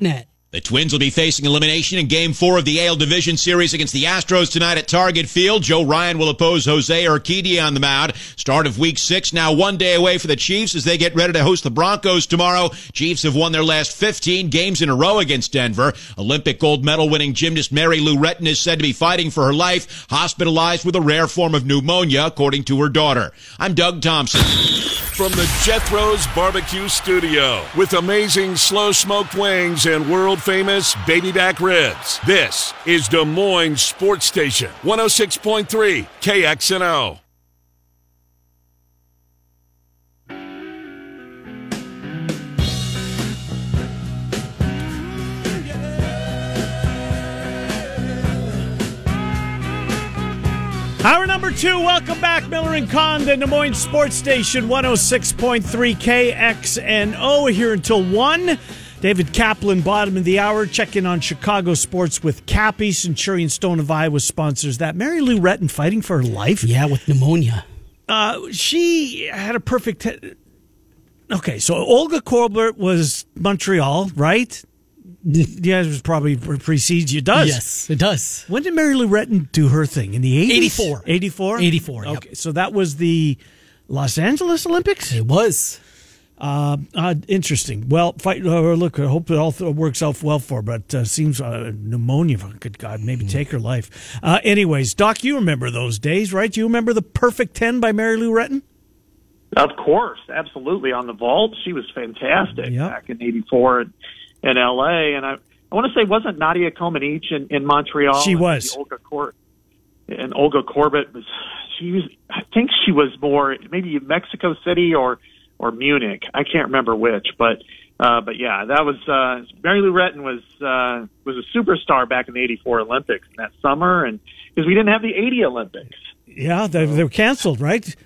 net. The Twins will be facing elimination in Game 4 of the AL Division Series against the Astros tonight at Target Field. Joe Ryan will oppose Jose Urquidy on the mound. Start of Week 6 now one day away for the Chiefs as they get ready to host the Broncos tomorrow. Chiefs have won their last 15 games in a row against Denver. Olympic gold medal winning gymnast Mary Lou Retton is said to be fighting for her life, hospitalized with a rare form of pneumonia, according to her daughter. I'm Doug Thompson. From the Jethro's Barbecue Studio with amazing slow smoked wings and world famous baby back ribs. This is Des Moines Sports Station 106.3 KXNO. Hour number two, welcome back, Miller and Condon, Des Moines Sports Station 106.3 KXNO. Here until 1. David Kaplan, bottom of the hour, checking on Chicago sports with Cappy. Centurion Stone of Iowa sponsors that. Mary Lou Retton fighting for her life. Yeah, with pneumonia. Uh, she had a perfect. Okay, so Olga Korbut was Montreal, right? Yeah, it was probably precedes you. Does Yes, it does. when did Mary Lou Retton do her thing in the eighties? 84. 84? 84, yep. Okay, so that was the Los Angeles Olympics. It was. Uh, uh, interesting. Well, fight. Uh, look, I hope it all th- works out well for her, but uh, seems uh, pneumonia. Good God, maybe Hmm. take her life. Uh, anyways, Doc, you remember those days, right? You remember the Perfect Ten by Mary Lou Retton? Of course, absolutely. On the vault, she was fantastic Yep. back in '84 in, in L.A. And I, I want to say, wasn't Nadia Comaneci in, in Montreal? She And was. Olga Cor- and Olga Korbut was. She was. I think she was more maybe Mexico City or or Munich. I can't remember which, but uh, but yeah, that was uh, Mary Lou Retton was uh, was a superstar back in the '84 Olympics that summer, and because we didn't have the '80 Olympics. Yeah, they, they were canceled, right?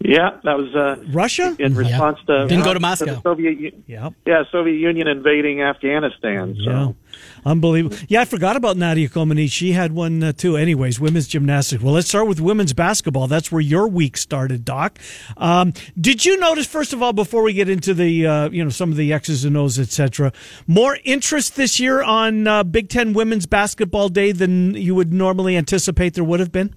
Yeah, that was uh, Russia. in response to Didn't go to the Moscow. Soviet U- Yeah. yeah, Soviet Union invading Afghanistan. So. Yeah, unbelievable. Yeah, I forgot about Nadia Comaneci. She had one uh, too. Anyways, women's gymnastics. Well, let's start with women's basketball. That's where your week started, Doc. Um, did you notice, first of all, before we get into the uh, you know some of the X's and O's, etc., more interest this year on uh, Big Ten Women's Basketball Day than you would normally anticipate there would have been?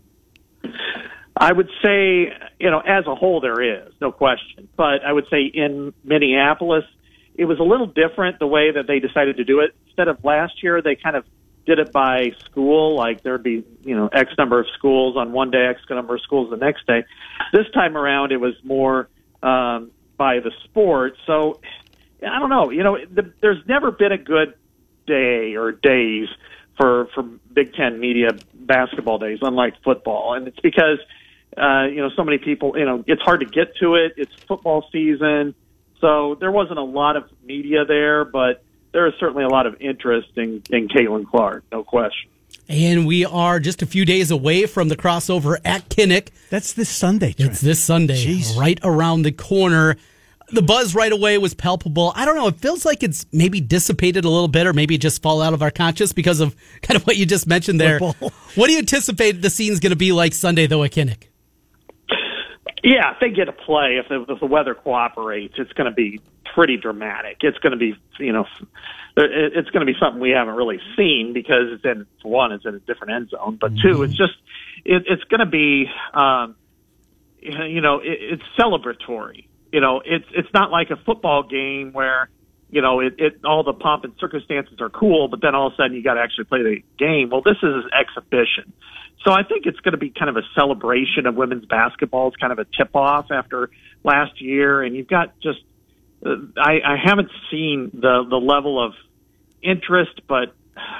I would say, you know, as a whole, there is no question. But I would say in Minneapolis, it was a little different the way that they decided to do it. Instead of last year, they kind of did it by school. Like there'd be, you know, X number of schools on one day, X number of schools the next day. This time around, it was more um, by the sport. So I don't know. You know, the, there's never been a good day or days for for Big Ten media basketball days, unlike football, and it's because uh, you know so many people. You know, it's hard to get to it. It's football season, so there wasn't a lot of media there, but there is certainly a lot of interest in in Caitlin Clark, no question. And we are just a few days away from the crossover at Kinnick. That's this Sunday. Trent. It's this Sunday, Jeez. right around the corner. The buzz right away was palpable. I don't know. It feels like it's maybe dissipated a little bit, or maybe just fall out of our conscious because of kind of what you just mentioned there. Football. What do you anticipate the scene's going to be like Sunday, though, at Kinnick? Yeah, if they get a play, if the, if the weather cooperates, it's going to be pretty dramatic. It's going to be, you know, it's going to be something we haven't really seen because it's in one, it's in a different end zone, but two, it's just, it, it's going to be, um, you know, it, it's celebratory. You know, it's it's not like a football game where, you know, it, it all the pomp and circumstances are cool, but then all of a sudden you got to actually play the game. Well, this is an exhibition. So I think it's going to be kind of a celebration of women's basketball. It's kind of a tip off after last year, and you've got just uh, I, I haven't seen the the level of interest, but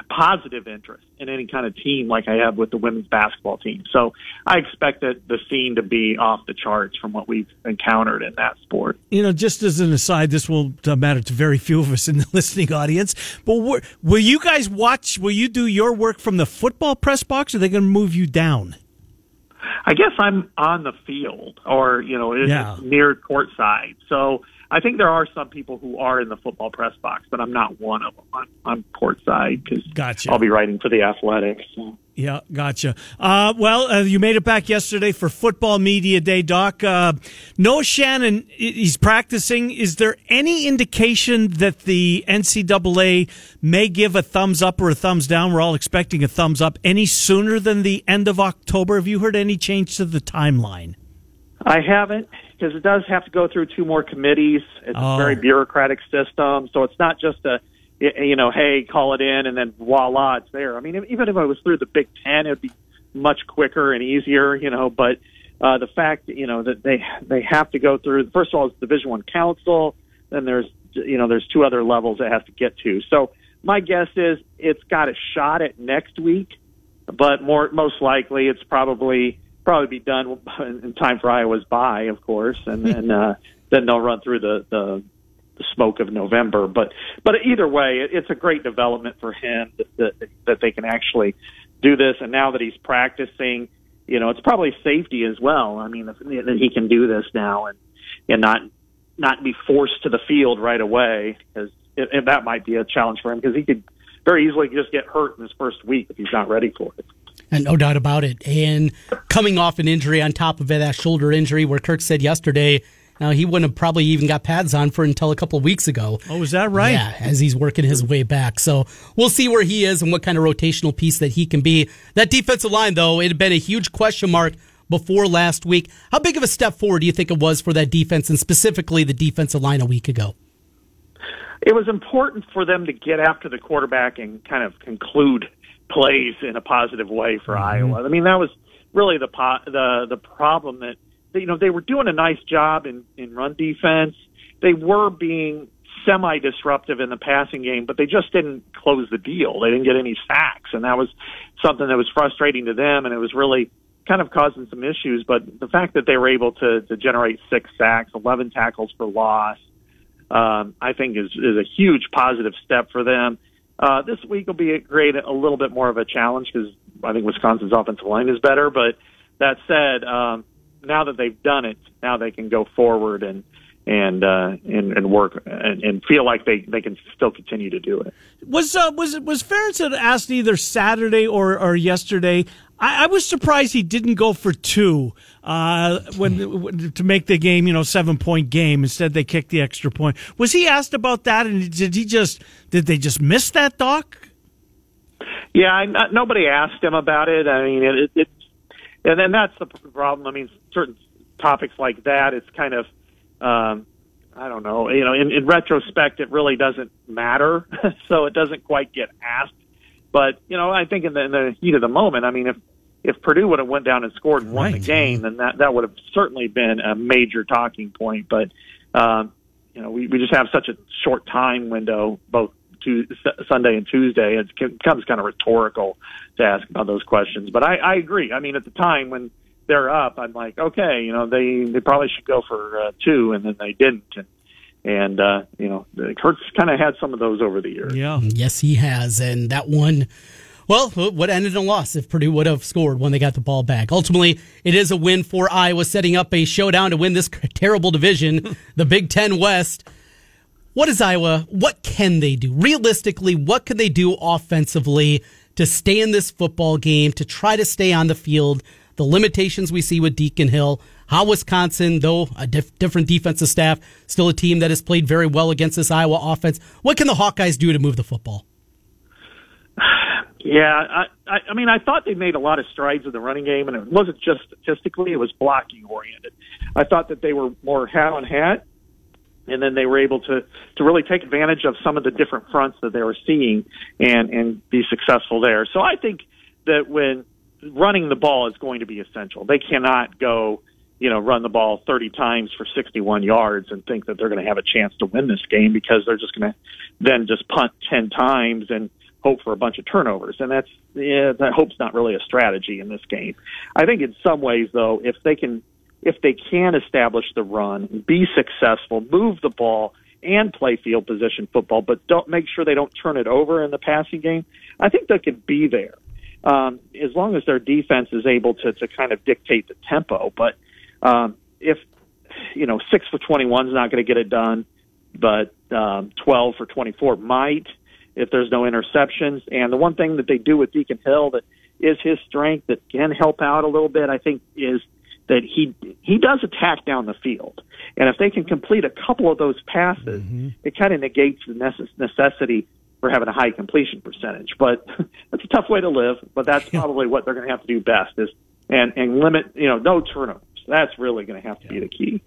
positive interest in any kind of team like I have with the women's basketball team. So I expect that the scene to be off the charts from what we've encountered in that sport. you know, just as an aside, this will uh, matter to very few of us in the listening audience. But will you guys watch? Will you do your work from the football press box? Or are they going to move you down? I guess I'm on the field or, you know, Yeah. near courtside. So I think there are some people who are in the football press box, but I'm not one of them. I'm, I'm courtside because Gotcha. I'll be writing for the athletics. So. Yeah, gotcha. Uh, well, uh, you made it back yesterday for Football Media Day, Doc. Uh, Noah Shannon, he's practicing. Is there any indication that the NCAA may give a thumbs up or a thumbs down? We're all expecting a thumbs up any sooner than the end of October. Have you heard any change to the timeline? I haven't because it does have to go through two more committees. It's Oh. a very bureaucratic system, so it's not just a you know, hey, call it in and then voila, it's there. I mean, even if I was through the Big Ten, it'd be much quicker and easier, you know. But uh, the fact, you know, that they they have to go through first of all, it's Division One Council. Then there's you know, there's two other levels it has to get to. So my guess is it's got a shot at next week, but more most likely it's probably probably be done in time for Iowa's bye, of course, and then uh, then they'll run through the the the smoke of November. But but either way, it, it's a great development for him that, that that they can actually do this. And now that he's practicing, you know, it's probably safety as well. I mean, that he can do this now and and not not be forced to the field right away because and that might be a challenge for him because he could very easily just get hurt in his first week if he's not ready for it. And no doubt about it. And coming off an injury on top of it, that shoulder injury, where Kirk said yesterday now he wouldn't have probably even got pads on for until a couple of weeks ago. Oh, is that right? Yeah, as he's working his way back. So we'll see where he is and what kind of rotational piece that he can be. That defensive line, though, it had been a huge question mark before last week. How big of a step forward do you think it was for that defense and specifically the defensive line a week ago? It was important for them to get after the quarterback and kind of conclude plays in a positive way for mm-hmm. Iowa. I mean, that was really the po- the the problem that you know they were doing a nice job in in run defense. They were being semi disruptive in the passing game, but they just didn't close the deal. They didn't get any sacks, and that was something that was frustrating to them, and it was really kind of causing some issues. But the fact that they were able to to generate six sacks, eleven tackles for loss, um, I think is is a huge positive step for them. Uh, this week will be a great, a little bit more of a challenge because I think Wisconsin's offensive line is better. But that said, um, now that they've done it, now they can go forward and and uh, and, and work and, and feel like they, they can still continue to do it. Was uh, was was Ferentz asked either Saturday or or yesterday? I, I was surprised he didn't go for two uh, when to make the game, you know, seven point game. Instead, they kicked the extra point. Was he asked about that? And did he just did they just miss that, Doc? Yeah, I, nobody asked him about it. I mean, it, it and then that's the problem. I mean, certain topics like that, it's kind of, um, I don't know, you know, in, in retrospect, it really doesn't matter, so it doesn't quite get asked. But you know, I think in the, in the heat of the moment, I mean, if if Purdue would have went down and scored and won right. the game, then that that would have certainly been a major talking point. But um, you know, we we just have such a short time window, both to Sunday and Tuesday. It becomes kind of rhetorical to ask about those questions. But I, I agree. I mean, at the time when they're up, I'm like, okay, you know, they they probably should go for uh, two, and then they didn't. And and uh, you know, Kirk's kind of had some of those over the years. Yeah, yes, he has, and that one. Well, what ended in a loss if Purdue would have scored when they got the ball back. Ultimately, it is a win for Iowa, setting up a showdown to win this terrible division, the Big Ten West. What is Iowa? What can they do? Realistically, what can they do offensively to stay in this football game, to try to stay on the field? The limitations we see with Deacon Hill, how Wisconsin, though a diff- different defensive staff, still a team that has played very well against this Iowa offense. What can the Hawkeyes do to move the football? Yeah, I, I mean, I thought they made a lot of strides in the running game, and it wasn't just statistically; it was blocking oriented. I thought that they were more hat on hat and then they were able to to really take advantage of some of the different fronts that they were seeing and and be successful there. So I think that when running the ball is going to be essential. They cannot go, you know, run the ball 30 times for 61 yards and think that they're going to have a chance to win this game because they're just going to then just punt 10 times and hope for a bunch of turnovers. And that's yeah, that hope's not really a strategy in this game. I think in some ways though, if they can if they can establish the run, be successful, move the ball, and play field position football, but don't make sure they don't turn it over in the passing game. I think they can be there um, as long as their defense is able to to kind of dictate the tempo. But um, if you know six for twenty one is not going to get it done, but um, twelve for twenty four might if there's no interceptions. And the one thing that they do with Deacon Hill that is his strength that can help out a little bit. I think is that he he does attack down the field, and if they can complete a couple of those passes, mm-hmm. it kind of negates the necess- necessity for having a high completion percentage. But that's a tough way to live. But that's probably what they're going to have to do best is and and limit you know no turnovers. That's really going to have to be the key.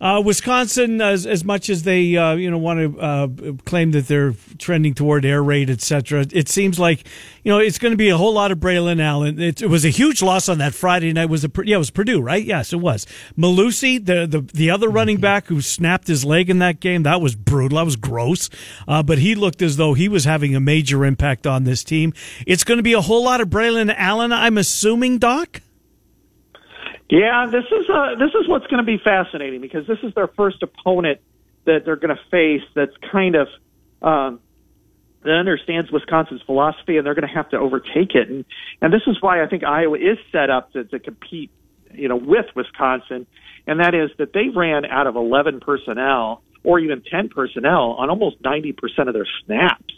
Uh, Wisconsin, as as much as they uh, you know want to uh, claim that they're trending toward air raid, etc., it seems like you know it's going to be a whole lot of Braylon Allen. It, it, was a huge loss on that Friday night. Was a yeah, it was Purdue, right? Yes, it was. Mellusi, the the the other mm-hmm. running back who snapped his leg in that game, that was brutal. That was gross. Uh, but he looked as though he was having a major impact on this team. It's going to be a whole lot of Braylon Allen, I'm assuming, Doc. Yeah, this is uh, this is what's going to be fascinating because this is their first opponent that they're going to face that's kind of um, that understands Wisconsin's philosophy, and they're going to have to overtake it. And and this is why I think Iowa is set up to, to compete, you know, with Wisconsin, and that is that they ran out of 11 personnel or even 10 personnel on almost 90% of their snaps.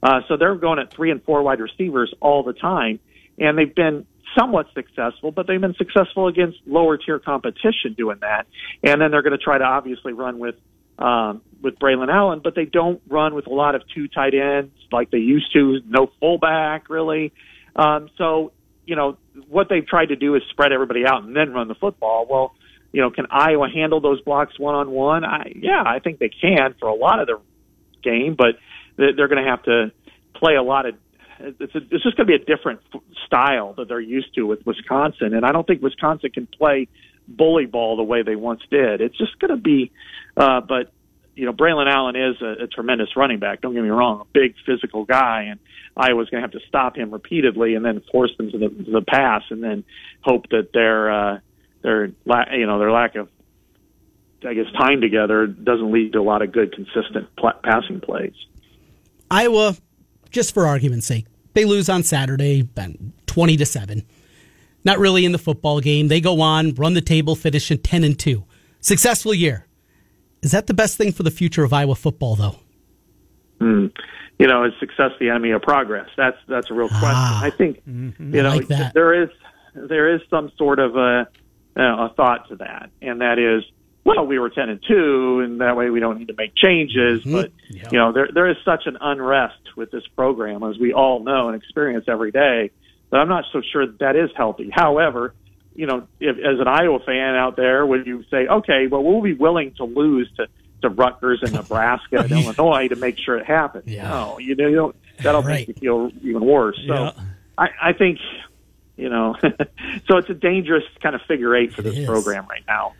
Uh, so they're going at three and four wide receivers all the time, and they've been somewhat successful, but they've been successful against lower tier competition doing that. And then they're going to try to obviously run with um, with Braylon Allen, but they don't run with a lot of two tight ends like they used to. No fullback really. Um, so you know what they've tried to do is spread everybody out and then run the football. Well, you know, can Iowa handle those blocks one on one? Yeah, I think they can for a lot of the game, but they're going to have to play a lot of it's, a, it's just going to be a different style that they're used to with Wisconsin, and I don't think Wisconsin can play bully ball the way they once did. It's just going to be, uh, but you know, Braylon Allen is a, a tremendous running back. Don't get me wrong, a big physical guy, and Iowa's going to have to stop him repeatedly and then force them to the, to the pass, and then hope that their uh, their you know their lack of I guess time together doesn't lead to a lot of good consistent pl- passing plays. Iowa just for argument's sake, they lose on Saturday, 20 to 7. Not really in the football game. They go on, run the table, finish in 10 and 2. Successful year. Is that the best thing for the future of Iowa football, though? Hmm. You know, is success the enemy of progress? That's that's a real question. Ah, I think mm-hmm. you know like there is there is some sort of a, a thought to that, and that is well, we were ten and two, and that way we don't need to make changes. Mm-hmm. But yeah. you know, there there is such an unrest with this program, as we all know and experience every day, that I'm not so sure that, that is healthy. However, you know, if, as an Iowa fan out there, would you say, okay, well, we'll be willing to lose to to Rutgers and Nebraska and Illinois to make sure it happens? Yeah. No, you know, you don't. That'll right. make you feel even worse. So, yeah. I, I think, you know, so it's a dangerous kind of figure eight for this program right now.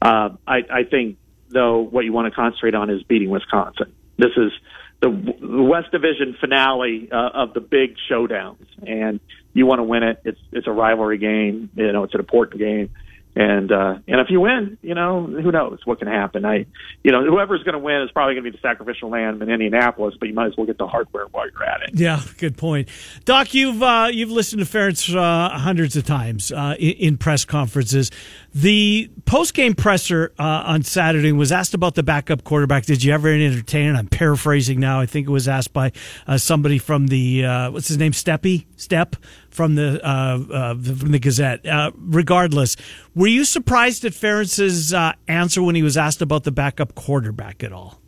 Uh, I, I think, though, what you want to concentrate on is beating Wisconsin. This is the West Division finale uh, of the big showdowns, and you want to win it. It's it's a rivalry game. You know, it's an important game. And uh, and if you win, you know who knows what can happen. I, you know, whoever's going to win is probably going to be the sacrificial lamb in Indianapolis, but you might as well get the hardware while you're at it. Yeah, good point, Doc. You've uh, you've listened to Ferentz uh, hundreds of times uh, in, in, press conferences. The post game presser uh, on Saturday was asked about the backup quarterback. Did you ever entertain it? I'm paraphrasing now. I think it was asked by uh, somebody from the what's his name, Steppy Step from the uh, uh, from the Gazette. Uh, regardless, were you surprised at uh, answer when he was asked about the backup quarterback at all?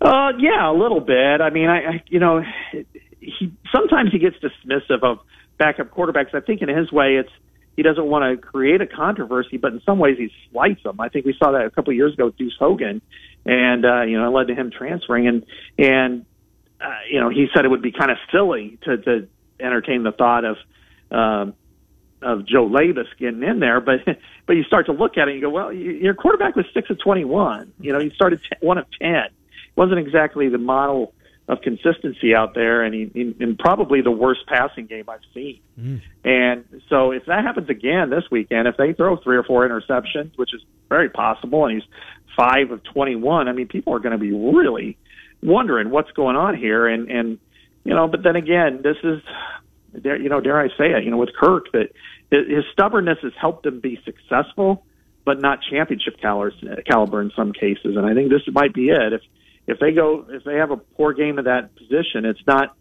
Uh, yeah, a little bit. I mean, I, I you know, he sometimes he gets dismissive of backup quarterbacks. I think in his way, it's he doesn't want to create a controversy, but in some ways he slights them. I think we saw that a couple of years ago with Deuce Hogan, and uh, you know, it led to him transferring. And and uh, you know, he said it would be kind of silly to to entertain the thought of um, of Joe Labas getting in there, but but you start to look at it and you go, well, your quarterback was six of twenty one. You know, he started t- one of ten. wasn't exactly the model of consistency out there, and he in, in probably the worst passing game I've seen. Mm. And so, if that happens again this weekend, if they throw three or four interceptions, which is very possible, and he's five of twenty one, I mean, people are going to be really wondering what's going on here, and and you know, but then again, this is, you know, dare I say it, you know, with Kirk, that his stubbornness has helped him be successful, but not championship caliber in some cases. And I think this might be it. If if they go, if they have a poor game of that position, it's not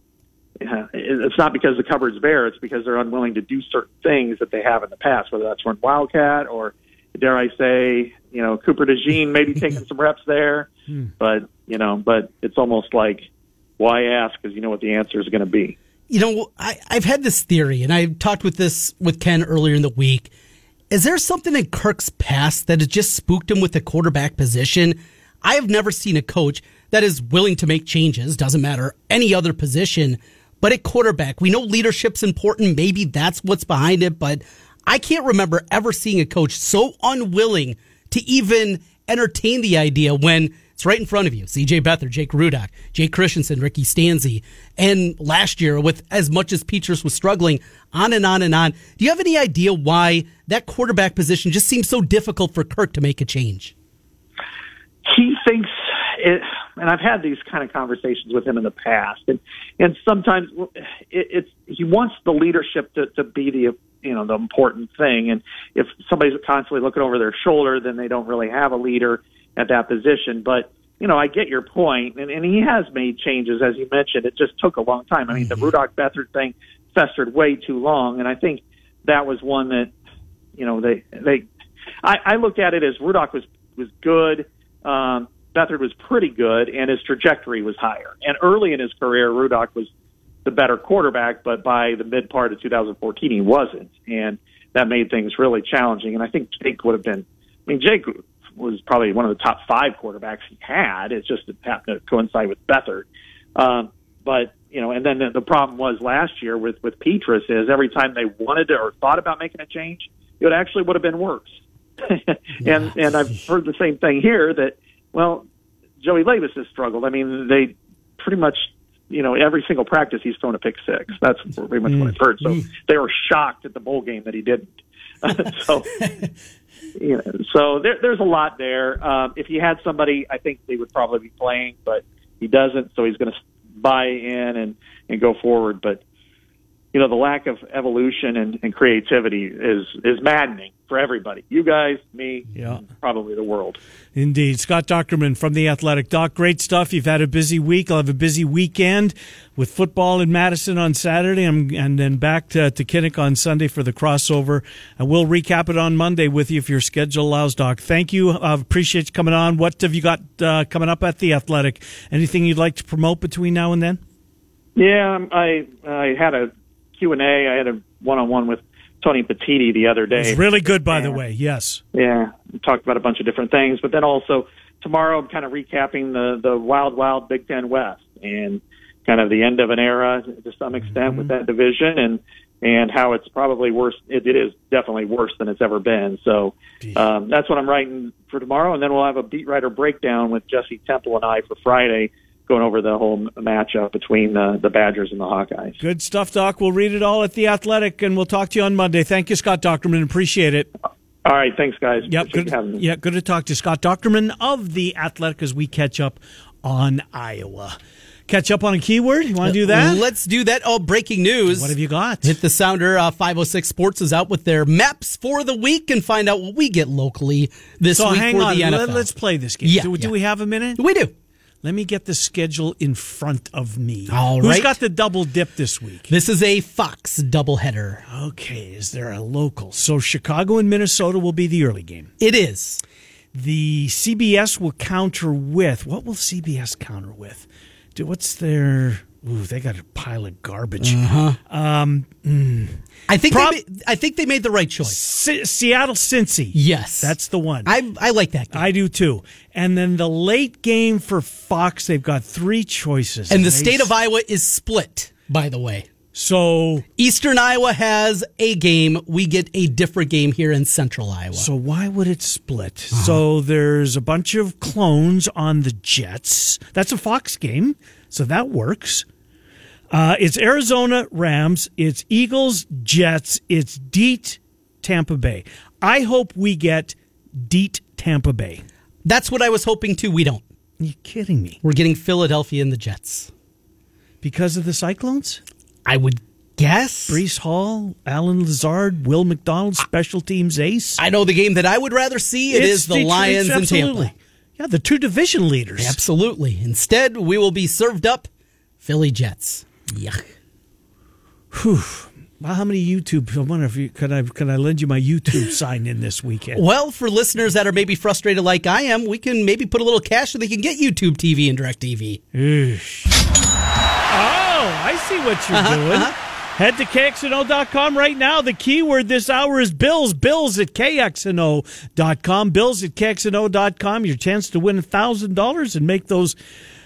uh, it's not because the cupboard's bare. It's because they're unwilling to do certain things that they have in the past, whether that's run Wildcat or, dare I say, you know, Cooper DeJean maybe taking some reps there. But, you know, but it's almost like, why ask? Because you know what the answer is going to be. You know, I, I've had this theory, and I talked with this with Ken earlier in the week. Is there something in Kirk's past that has just spooked him with the quarterback position? I have never seen a coach that is willing to make changes, doesn't matter any other position, but at quarterback, we know leadership's important. Maybe that's what's behind it, but I can't remember ever seeing a coach so unwilling to even entertain the idea when it's right in front of you. CJ Beathard, Jake Rudock, Jake Christensen, Ricky Stanzi. And last year, with as much as Petras was struggling, on and on and on. Do you have any idea why that quarterback position just seems so difficult for Kirk to make a change? He thinks it, and I've had these kind of conversations with him in the past, and and sometimes it, it's he wants the leadership to to be the you know the important thing, and if somebody's constantly looking over their shoulder, then they don't really have a leader at that position. But you know, I get your point, and, and he has made changes as you mentioned. It just took a long time. I mean, the mm-hmm. Rudock Beathard thing festered way too long, and I think that was one that you know they they. I, I look at it as Rudock was was good um, Beathard was pretty good, and his trajectory was higher. And early in his career, Rudock was the better quarterback, but by the mid part of 2014, he wasn't, and that made things really challenging. And I think Jake would have been. I mean, Jake was probably one of the top five quarterbacks he had. It's just happened to coincide with Beathard. Um, but you know, and then the, the problem was last year with with Petras is every time they wanted to or thought about making a change, it actually would have been worse. and and I've heard the same thing here that well, Joey Labas has struggled. I mean, they pretty much you know every single practice he's thrown a pick six. That's pretty much what I've heard. So they were shocked at the bowl game that he didn't. so you know, so there, there's a lot there. Um, if he had somebody, I think they would probably be playing, but he doesn't. So he's going to buy in and and go forward. But you know, the lack of evolution and, and creativity is is maddening for everybody. You guys, me, Yeah. probably the world. Indeed. Scott Dochterman from The Athletic. Doc, great stuff. You've had a busy week. I'll have a busy weekend with football in Madison on Saturday and, and then back to, to Kinnick on Sunday for the crossover. And we'll recap it on Monday with you if your schedule allows, Doc. Thank you. I uh, appreciate you coming on. What have you got uh, coming up at The Athletic? Anything you'd like to promote between now and then? Yeah, um, I I had a Q and A. I had a one on one with Tony Petitti the other day. It's really good, by the way. Yes. Yeah, talked about a bunch of different things, but then also tomorrow I'm kind of recapping the the wild wild Big Ten West and kind of the end of an era to some extent with that division and and how it's probably worse. It, it is definitely worse than it's ever been. So um, that's what I'm writing for tomorrow, and then we'll have a beat writer breakdown with Jesse Temple and I for Friday, going over the whole matchup between the the Badgers and the Hawkeyes. Good stuff, Doc. We'll read it all at The Athletic, and we'll talk to you on Monday. Thank you, Scott Dochterman. Appreciate it. All right, thanks guys. Yep, Appreciate good. you having. Yeah, good to talk to Scott Dochterman of the Athletic as we catch up on Iowa. Catch up on a keyword. You want to do that? Let's do that. Oh, breaking news. What have you got? Hit the sounder. Uh, 506 Sports is out with their maps for the week and find out what we get locally this so week hang for on. the NFL. Let, us play this game. Yeah, do, do yeah. we have a minute? we do. Let me get the schedule in front of me. All Who's right. got the double dip this week? This is a Fox doubleheader. Okay, is there a local? So Chicago and Minnesota will be the early game. It is. The CBS will counter with what will CBS counter with? Do what's their? Ooh, they got a pile of garbage. Uh-huh. Um, mm. I think Prob- they made, I think they made the right choice. Se- Seattle Cincy. Yes, That's the one. I I like that. Game. I do too. And then the late game for Fox, they've got three choices. and the They state of Iowa is split. By the way, So, Eastern Iowa has a game. We get a different game here in Central Iowa. so why would it split? Uh-huh. So there's a bunch of clones on the Jets. That's a Fox game, so that works. Uh, it's Arizona Rams. It's Eagles Jets. It's Deet Tampa Bay. I hope we get Deet Tampa Bay. That's what I was hoping to. We don't. Are you kidding me? We're getting Philadelphia and the Jets. Because of the Cyclones? I would guess. Breece Hall, Allen Lazard, Will McDonald, special teams ace. I know the game that I would rather see. It It's is the Detroit, Lions and. Tampa. Yeah, the two division leaders. Absolutely. Instead, we will be served up Philly Jets. Yuck. Whew. Well, how many YouTube? I wonder if you could I can I lend you my YouTube sign in this weekend? Well, for listeners that are maybe frustrated like I am, we can maybe put a little cash so they can get YouTube TV and Direct TV. Eesh. Oh, I see what you're Uh-huh, doing. Head to KXNO.com right now. The keyword this hour is bills. Bills at KXNO.com. Bills at KXNO.com. Your chance to win $1,000 and make those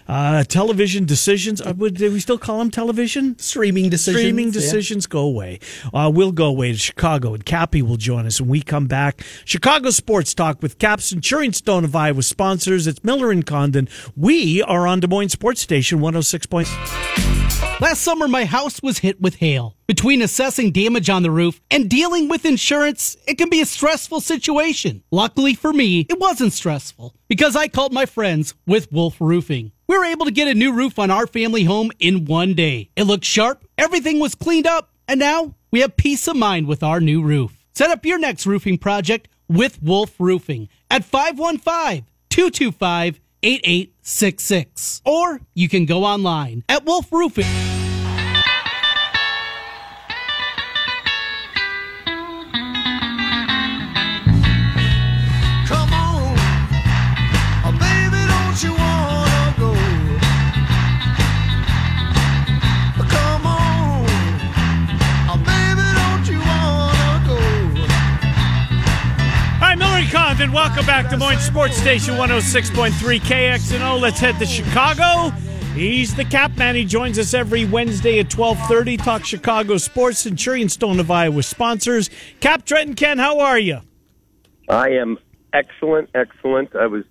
uh, television decisions. Uh, would do we still call them television? Streaming decisions. Streaming yeah. decisions go away. Uh, we'll go away to Chicago, and Cappy will join us when we come back. Chicago Sports Talk with Caps Insurance Stone of Iowa sponsors. It's Miller and Condon. We are on Des Moines Sports Station 106. Point. Last summer, my house was hit with hail. Between assessing damage on the roof and dealing with insurance, it can be a stressful situation. Luckily for me, it wasn't stressful because I called my friends with Wolf Roofing. We were able to get a new roof on our family home in one day. It looked sharp, everything was cleaned up, and now we have peace of mind with our new roof. Set up your next roofing project with Wolf Roofing at 515 225 8866. Or you can go online at Wolf Roofing. Welcome back to Moines Sports Station 106.3 KXNO. Let's head to Chicago. He's the cap man. He joins us every Wednesday at 1230. Talk Chicago sports. Centurion Stone of Iowa sponsors. Cap Trenton Ken, how are you? I am excellent, excellent. I was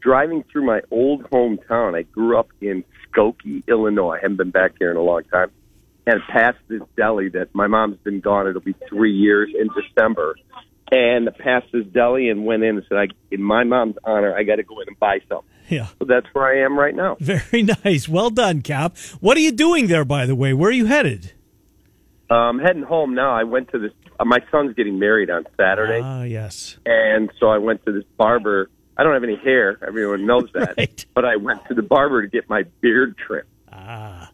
driving through my old hometown. I grew up in Skokie, Illinois. I haven't been back here in a long time. And past this deli that my mom's been gone. It'll be three years in December. And passed this deli and went in and said, I, "In my mom's honor, I got to go in and buy something." Yeah. So that's where I am right now. Very nice. Well done, Cap. What are you doing there, by the way? Where are you headed? Um, I'm heading home now. I went to this. Uh, my son's getting married on Saturday. Ah, yes. And so I went to this barber. I don't have any hair. Everyone knows that. Right. But I went to the barber to get my beard trimmed. Ah.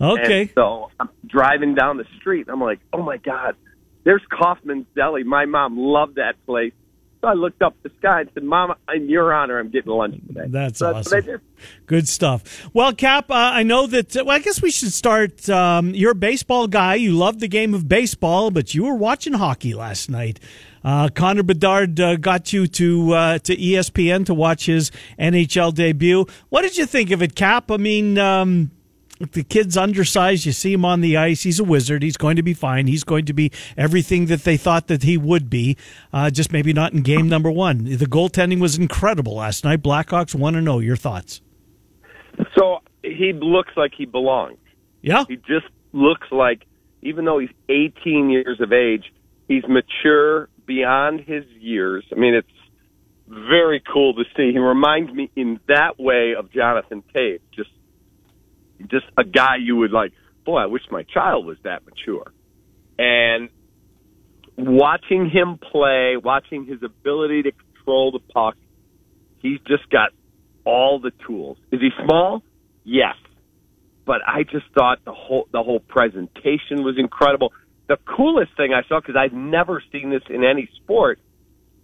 Okay. And so I'm driving down the street. And I'm like, oh my God, there's Kaufman's Deli. My mom loved that place. So I looked up the sky and said, Mama, in your honor, I'm getting lunch today. That's so awesome. Did. Good stuff. Well, Cap, uh, I know that. Well, I guess we should start. Um, you're a baseball guy. You love the game of baseball, but you were watching hockey last night. Uh, Connor Bedard uh, got you to uh, to ESPN to watch his NHL debut. What did you think of it, Cap? I mean, um, the kid's undersized. You see him on the ice. He's a wizard. He's going to be fine. He's going to be everything that they thought that he would be. Uh, just maybe not in game number one. The goaltending was incredible last night. Blackhawks one to know. Your thoughts? So he looks like he belongs. Yeah. He just looks like, even though he's 18 years of age, he's mature beyond his years. I mean, it's very cool to see. He reminds me in that way of Jonathan Toews, just just a guy you would like. Boy, I wish my child was that mature. And watching him play, watching his ability to control the puck, he's just got all the tools. Is he small? Yes. But I just thought the whole the whole presentation was incredible. The coolest thing I saw because I've never seen this in any sport.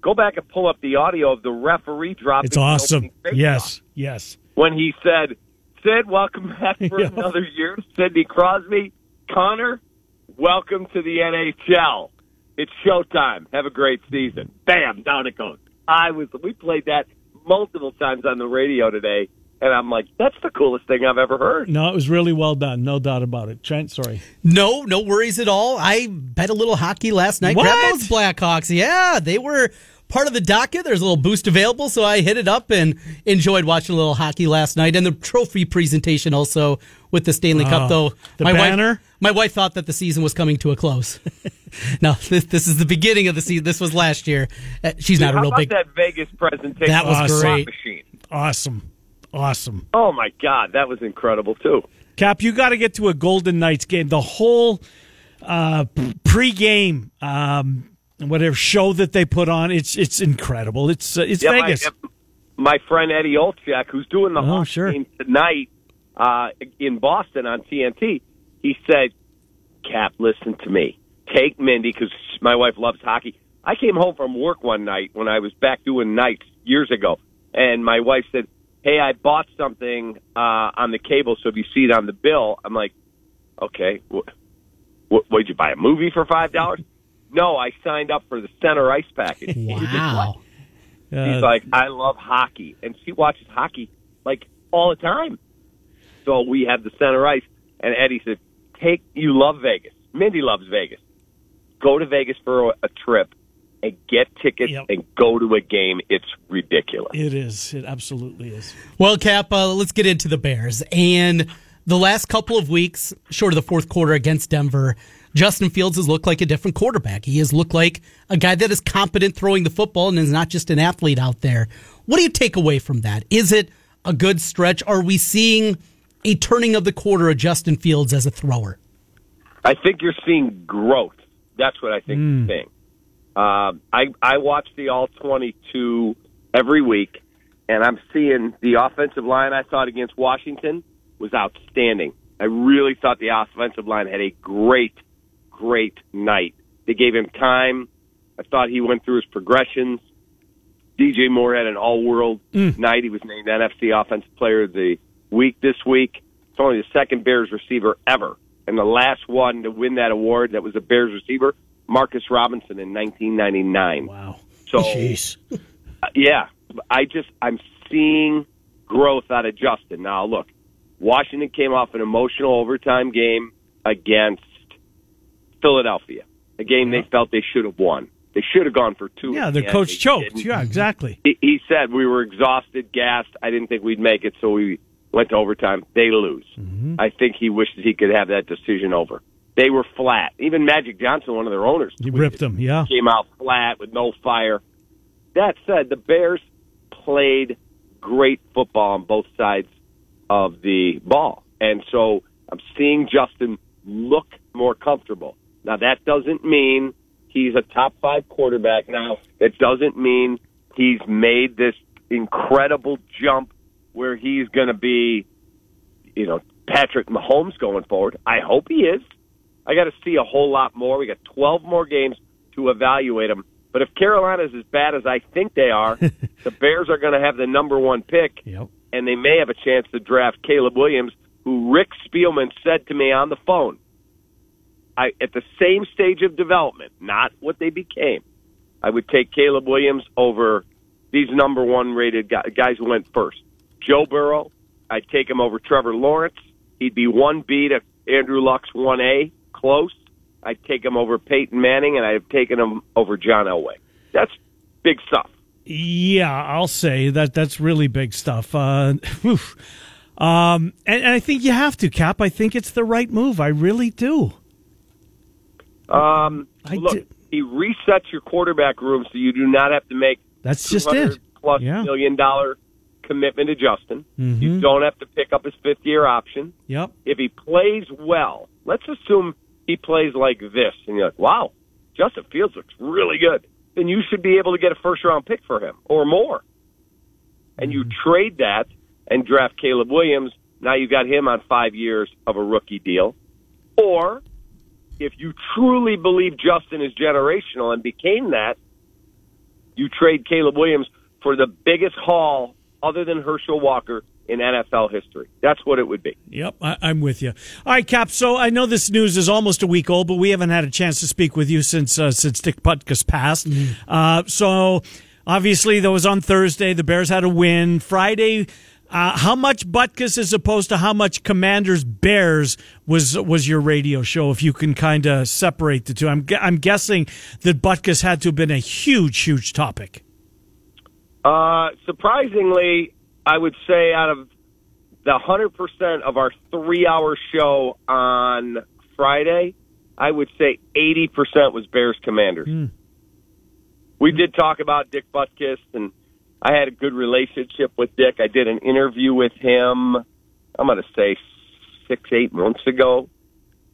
Go back and pull up the audio of the referee dropping. It's awesome. Yes, yes. when he said, "Sid, welcome back for Yeah. another year." Sidney Crosby, Connor, welcome to the NHL. It's showtime. Have a great season. Bam, down it goes. I was. We played that multiple times on the radio today, and I'm like, that's the coolest thing I've ever heard. No, it was really well done. No doubt about it. Trent, sorry. No, no worries at all. I bet a little hockey last night. What? Grab those Blackhawks. Yeah, they were part of the docket. There's a little boost available, so I hit it up and enjoyed watching a little hockey last night. And the trophy presentation also with the Stanley Oh, Cup, though. the my banner? Wife, my wife thought that the season was coming to a close. no, this, this is the beginning of the season. This was last year. Uh, she's not a How real about big. that Vegas presentation? That was on the slot great. Machine. Awesome. Awesome. Oh my God, that was incredible too. Cap, you got to get to a Golden Knights game. The whole uh, pre-game, um, whatever show that they put on, it's it's incredible. It's uh, it's Yeah, Vegas. My, friend Eddie Olczyk, who's doing the Oh, sure. game tonight uh, in Boston on TNT, he said, Cap, listen to me. Take Mindy because my wife loves hockey. I came home from work one night when I was back doing nights years ago, and my wife said, "Hey, I bought something uh, on the cable, so if you see it on the bill, I'm like, okay, what, what, what did you buy a movie for five dollars? No, I signed up for the center ice package. Wow. Uh, She's like, I love hockey, and she watches hockey like all the time. So we have the center ice, and Eddie said, "Take you love Vegas. Mindy loves Vegas. Go to Vegas for a, a trip and get tickets Yep. and go to a game. It's ridiculous." it is. It absolutely is. Well, Cap, uh, let's get into the Bears. And the last couple of weeks, short of the fourth quarter against Denver, Justin Fields has looked like a different quarterback. He has looked like a guy that is competent throwing the football and is not just an athlete out there. What do you take away from that? Is it a good stretch? Are we seeing a turning of the quarter of Justin Fields as a thrower? I think you're seeing growth. That's what I think you're seeing. Um, I I watch the all 22 every week, and I'm seeing the offensive line. I thought against Washington was outstanding. I really thought the offensive line had a great, great night. They gave him time. I thought he went through his progressions. DJ Moore had an all-world night. He was named NFC Offensive Player of the Week this week. It's only the second Bears receiver ever, and the last one to win that award that was a Bears receiver, Marcus Robinson in 1999. Wow. So Jeez. uh, yeah, I just I'm seeing growth out of Justin. Now look, Washington came off an emotional overtime game against Philadelphia, a game they felt they should have won. They should have gone for two. Yeah, their the the coach They choked. didn't. Yeah, exactly. He, he said we were exhausted, gassed. I didn't think we'd make it, so we went to overtime. They lose. Mm-hmm. I think he wishes he could have that decision over. They were flat. Even Magic Johnson, one of their owners, He tweeted, ripped them. Yeah. came out flat with no fire. That said, the Bears played great football on both sides of the ball. And so I'm seeing Justin look more comfortable. Now, that doesn't mean he's a top five quarterback now. It doesn't mean he's made this incredible jump where he's going to be, you know, Patrick Mahomes going forward. I hope he is. I got to see a whole lot more. We got 12 more games to evaluate him. But if Carolina's as bad as I think they are, the Bears are going to have the number one pick, Yep. and they may have a chance to draft Caleb Williams, who Rick Spielman said to me on the phone. I, at the same stage of development, not what they became, I would take Caleb Williams over these number one rated guys, guys who went first. Joe Burrow, I'd take him over Trevor Lawrence. He'd be 1B to Andrew Luck's 1A, close. I'd take him over Peyton Manning, and I'd have taken him over John Elway. That's big stuff. Yeah, I'll say that that's really big stuff. Uh, um, and, and I think you have to, Cap. I think it's the right move. I really do. Um, I look, did- he resets your quarterback room so you do not have to make That's just 200 it. plus Yeah. million dollar commitment to Justin. Mm-hmm. You don't have to pick up his fifth year option. Yep. If he plays well, let's assume he plays like this, and you're like, wow, Justin Fields looks really good. Then you should be able to get a first round pick for him or more. And you trade that and draft Caleb Williams. Now you got him on five years of a rookie deal. Or if you truly believe Justin is generational and became that, you trade Caleb Williams for the biggest haul other than Herschel Walker in NFL history. That's what it would be. Yep, I, I'm with you. All right, Cap. So I know this news is almost a week old, but we haven't had a chance to speak with you since uh, since Dick Butkus passed. Uh, so obviously, that was on Thursday. The Bears had a win. Friday, uh, how much Butkus as opposed to how much Commanders Bears was was your radio show? If you can kind of separate the two, I'm I'm guessing that Butkus had to have been a huge, huge topic. Uh, surprisingly, I would say out of the 100% of our three hour show on Friday, I would say 80% was Bears Commanders. We did talk about Dick Butkus, and I had a good relationship with Dick. I did an interview with him, I'm going to say six, eight months ago,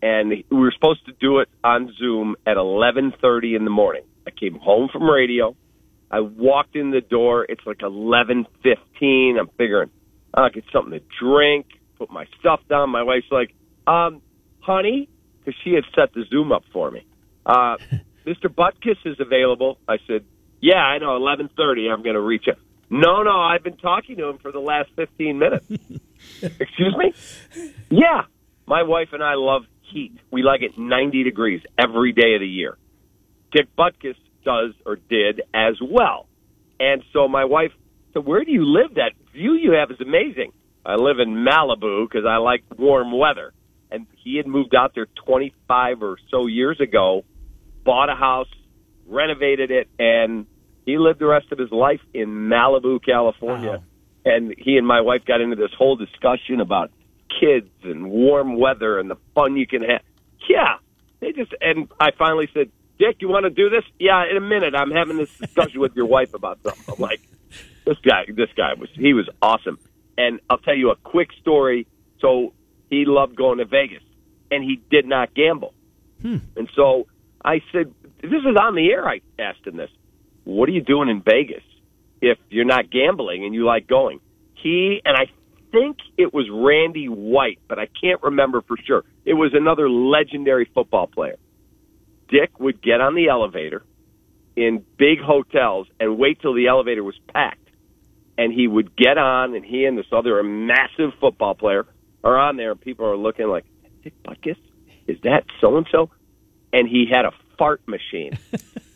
and we were supposed to do it on Zoom at 11:30 in the morning. I came home from radio. I walked in the door. It's like 11:15. I'm figuring I'll get something to drink, put my stuff down. My wife's like, "Um, honey, because she had set the Zoom up for me. Uh, Mr. Butkus is available. I said, yeah, I know, 1130. I'm going to reach out. No, no, I've been talking to him for the last 15 minutes. Excuse me? Yeah. My wife and I love heat. We like it 90 degrees every day of the year. Dick Butkus does or did as well. And so my wife said, Where do you live? That view you have is amazing. I live in Malibu because I like warm weather. And he had moved out there 25 or so years ago, bought a house, renovated it, and he lived the rest of his life in Malibu, California. And he and my wife got into this whole discussion about kids and warm weather and the fun you can have. Yeah, they just and I finally said, Dick, you want to do this? Yeah, in a minute. I'm having this discussion with your wife about something. I'm like, this guy, this guy was he was awesome. And I'll tell you a quick story. So he loved going to Vegas, and he did not gamble. Hmm. And so I said, this is on the air. I asked him this. What are you doing in Vegas if you're not gambling and you like going? He and I think it was Randy White, but I can't remember for sure. It was another legendary football player. Dick would get on the elevator in big hotels and wait till the elevator was packed. And he would get on, and he and this other massive football player are on there, and people are looking like, Dick Butkus? Is that so and so? And he had a fart machine.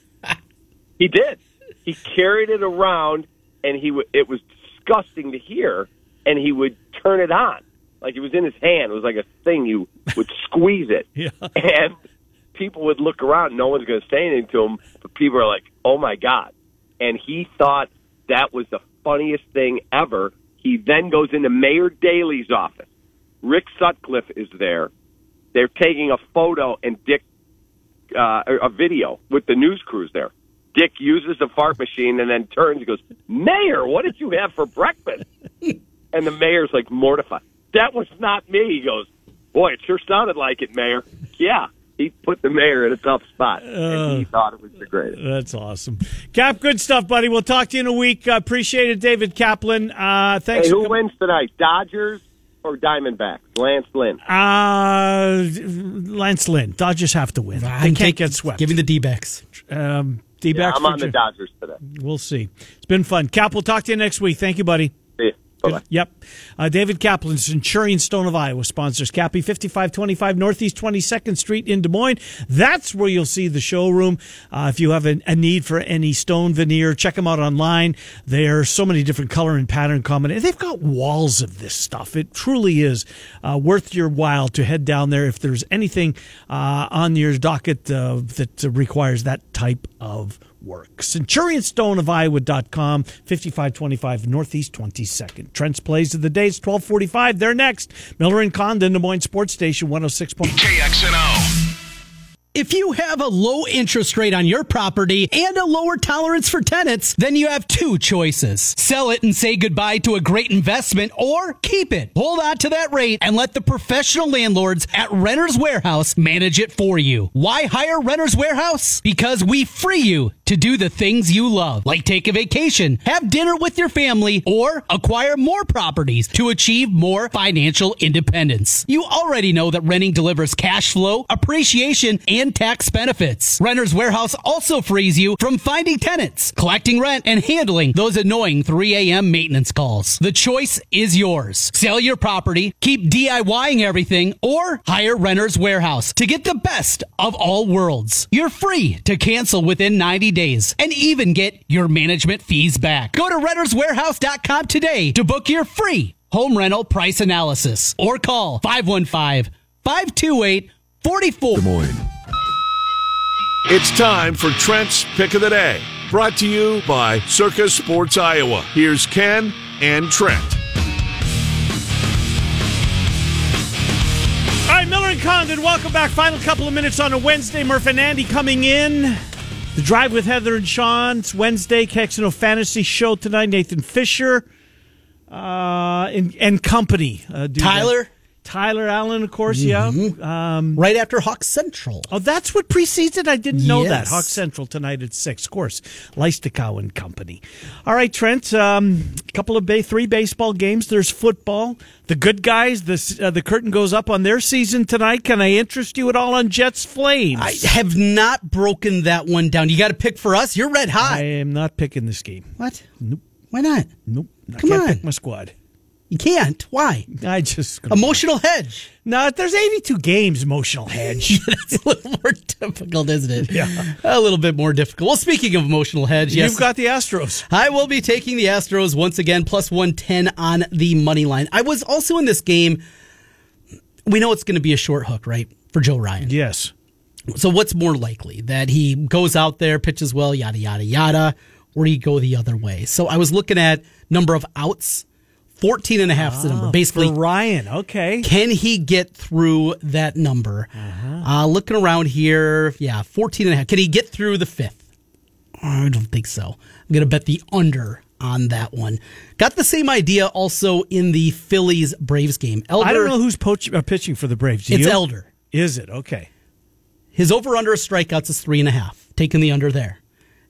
he did. He carried it around, and he w- it was disgusting to hear. And he would turn it on like it was in his hand. It was like a thing. You would squeeze it, Yeah. and people would look around. No one's going to say anything to him, but people are like, "Oh my god!" And he thought that was the funniest thing ever. He then goes into Mayor Daley's office. Rick Sutcliffe is there. They're taking a photo and Dick, uh, a video with the news crews there. Dick uses the fart machine and then turns and goes, Mayor, what did you have for breakfast? and the mayor's like mortified. That was not me. He goes, Boy, it sure sounded like it, Mayor. Yeah. He put the mayor in a tough spot. and he thought it was the greatest. That's awesome. Cap, good stuff, buddy. We'll talk to you in a week. Uh, appreciate it, David Kaplan. Uh, thanks. Hey, who com- wins tonight? Dodgers or Diamondbacks? Lance Lynn. Uh, Lance Lynn. Dodgers have to win. They I'm can't get swept. Give me the D backs. um, Yeah, D-backs I'm for on the. Dodgers today. We'll see. It's been fun. Cap, we'll talk to you next week. Thank you, buddy. Bye-bye. Yep. Uh, David Kaplan, Centurion Stone of Iowa sponsors Cappy 5525 Northeast 22nd Street in Des Moines. That's where you'll see the showroom. Uh, if you have a, a need for any stone veneer, check them out online. There are so many different color and pattern combinations. They've got walls of this stuff. It truly is uh, worth your while to head down there if there's anything uh, on your docket uh, that requires that type of work. CenturionStoneofIowa.com, 5525 Northeast 22nd. Trent's Plays of the Day, is 1245. They're next. Miller and Condon, Des Moines Sports Station, 106. KXNO. If you have a low interest rate on your property and a lower tolerance for tenants, then you have two choices. Sell it and say goodbye to a great investment or keep it. Hold on to that rate and let the professional landlords at Renter's Warehouse manage it for you. Why hire Renter's Warehouse? Because we free you to do the things you love, like take a vacation, have dinner with your family, or acquire more properties to achieve more financial independence. You already know that renting delivers cash flow, appreciation, and tax benefits. Renter's Warehouse also frees you from finding tenants, collecting rent, and handling those annoying 3 a.m. maintenance calls. The choice is yours. Sell your property, keep DIYing everything, or hire Renter's Warehouse to get the best of all worlds. You're free to cancel within 90 days and even get your management fees back. Go to renterswarehouse.com today to book your free home rental price analysis or call 515 528 44. Des Moines. It's time for Trent's Pick of the Day, brought to you by Circa Sports Iowa. Here's Ken and Trent. All right, Miller and Condon, welcome back. Final couple of minutes on a Wednesday. Murph and Andy coming in. The Drive with Heather and Sean. It's Wednesday. KXNO Fantasy Show tonight. Nathan Fisher uh, and, and company. Uh, do that. Tyler? Allen, of course, yeah. Um, Right after Hawk Central. oh, that's what precedes it? I didn't know that. Yes. Hawk Central tonight at 6, of course. Leistikow and Company. All right, Trent, um, a couple of ba- three baseball games. There's football. The good guys, the, uh, the curtain goes up on their season tonight. Can I interest you at all on Jets Flames? I have not broken that one down. You got to pick for us. You're red hot. I am not picking this game. what? Nope. Why not? Nope. I Come can't on. pick my squad. You can't. Why? I just Emotional hedge. no. There's 82 games. Emotional hedge. That's a little more difficult, isn't it? Yeah. A little bit more difficult. Well, speaking of emotional hedge, yes. You've got the Astros. I will be taking the Astros once again, plus 110 on the money line. I was also in this game. We know it's going to be a short hook, right? For Joe Ryan. Yes. So what's more likely? That he goes out there, pitches well, yada, yada, yada, or he go the other way? So I was looking at number of outs. 14 and a half is the number. Basically, For Ryan. Okay. can he get through that number? uh looking around here, yeah, 14 and a half. Can he get through the fifth? I don't think so. I'm going to bet the under on that one. Got the same idea also in the Phillies Braves game. Elder, I don't know who's poach, uh, pitching for the Braves. Do It's you? Elder. Is it? Okay. His over under strikeouts is three and a half. Taking the under there.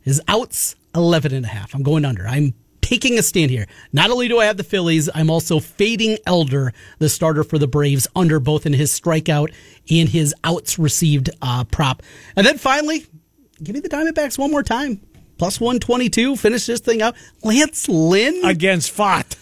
His outs, 11 and a half. I'm going under. I'm taking a stand here. Not only do I have the Phillies, I'm also fading Elder, the starter for the Braves, under both in his strikeout and his outs received uh, prop. And then finally, give me the Diamondbacks one more time. Plus 122. Finish this thing up. Lance Lynn. Against Pfaadt.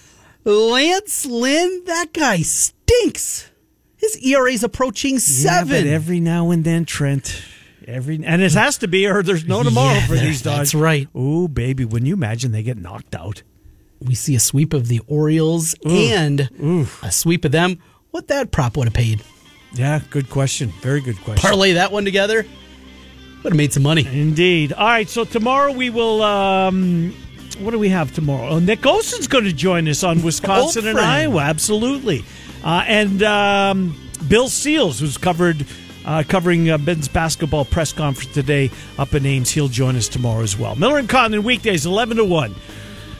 Lance Lynn, that guy stinks. His ERA is approaching seven. Yeah, every now and then, Trent. Every and it has to be, or there's no tomorrow Yeah, for these dogs. that's right. Ooh, baby, when you imagine they get knocked out? we see a sweep of the Orioles and a sweep of them, what that prop would have paid. Yeah, good question. Very good question. Parlay that one together, would have made some money. Indeed. All right, so tomorrow we will. Um, what do we have tomorrow? Oh, Nick Olson's going to join us on Wisconsin and. Iowa. Absolutely. Uh, and um, Bill Seals, who's covered. Uh, covering uh, Ben's basketball press conference today up in Ames. He'll join us tomorrow as well. Miller and Condon weekdays, 11 to 1.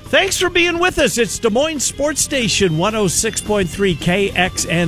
Thanks for being with us. It's Des Moines Sports Station 106.3 KXN.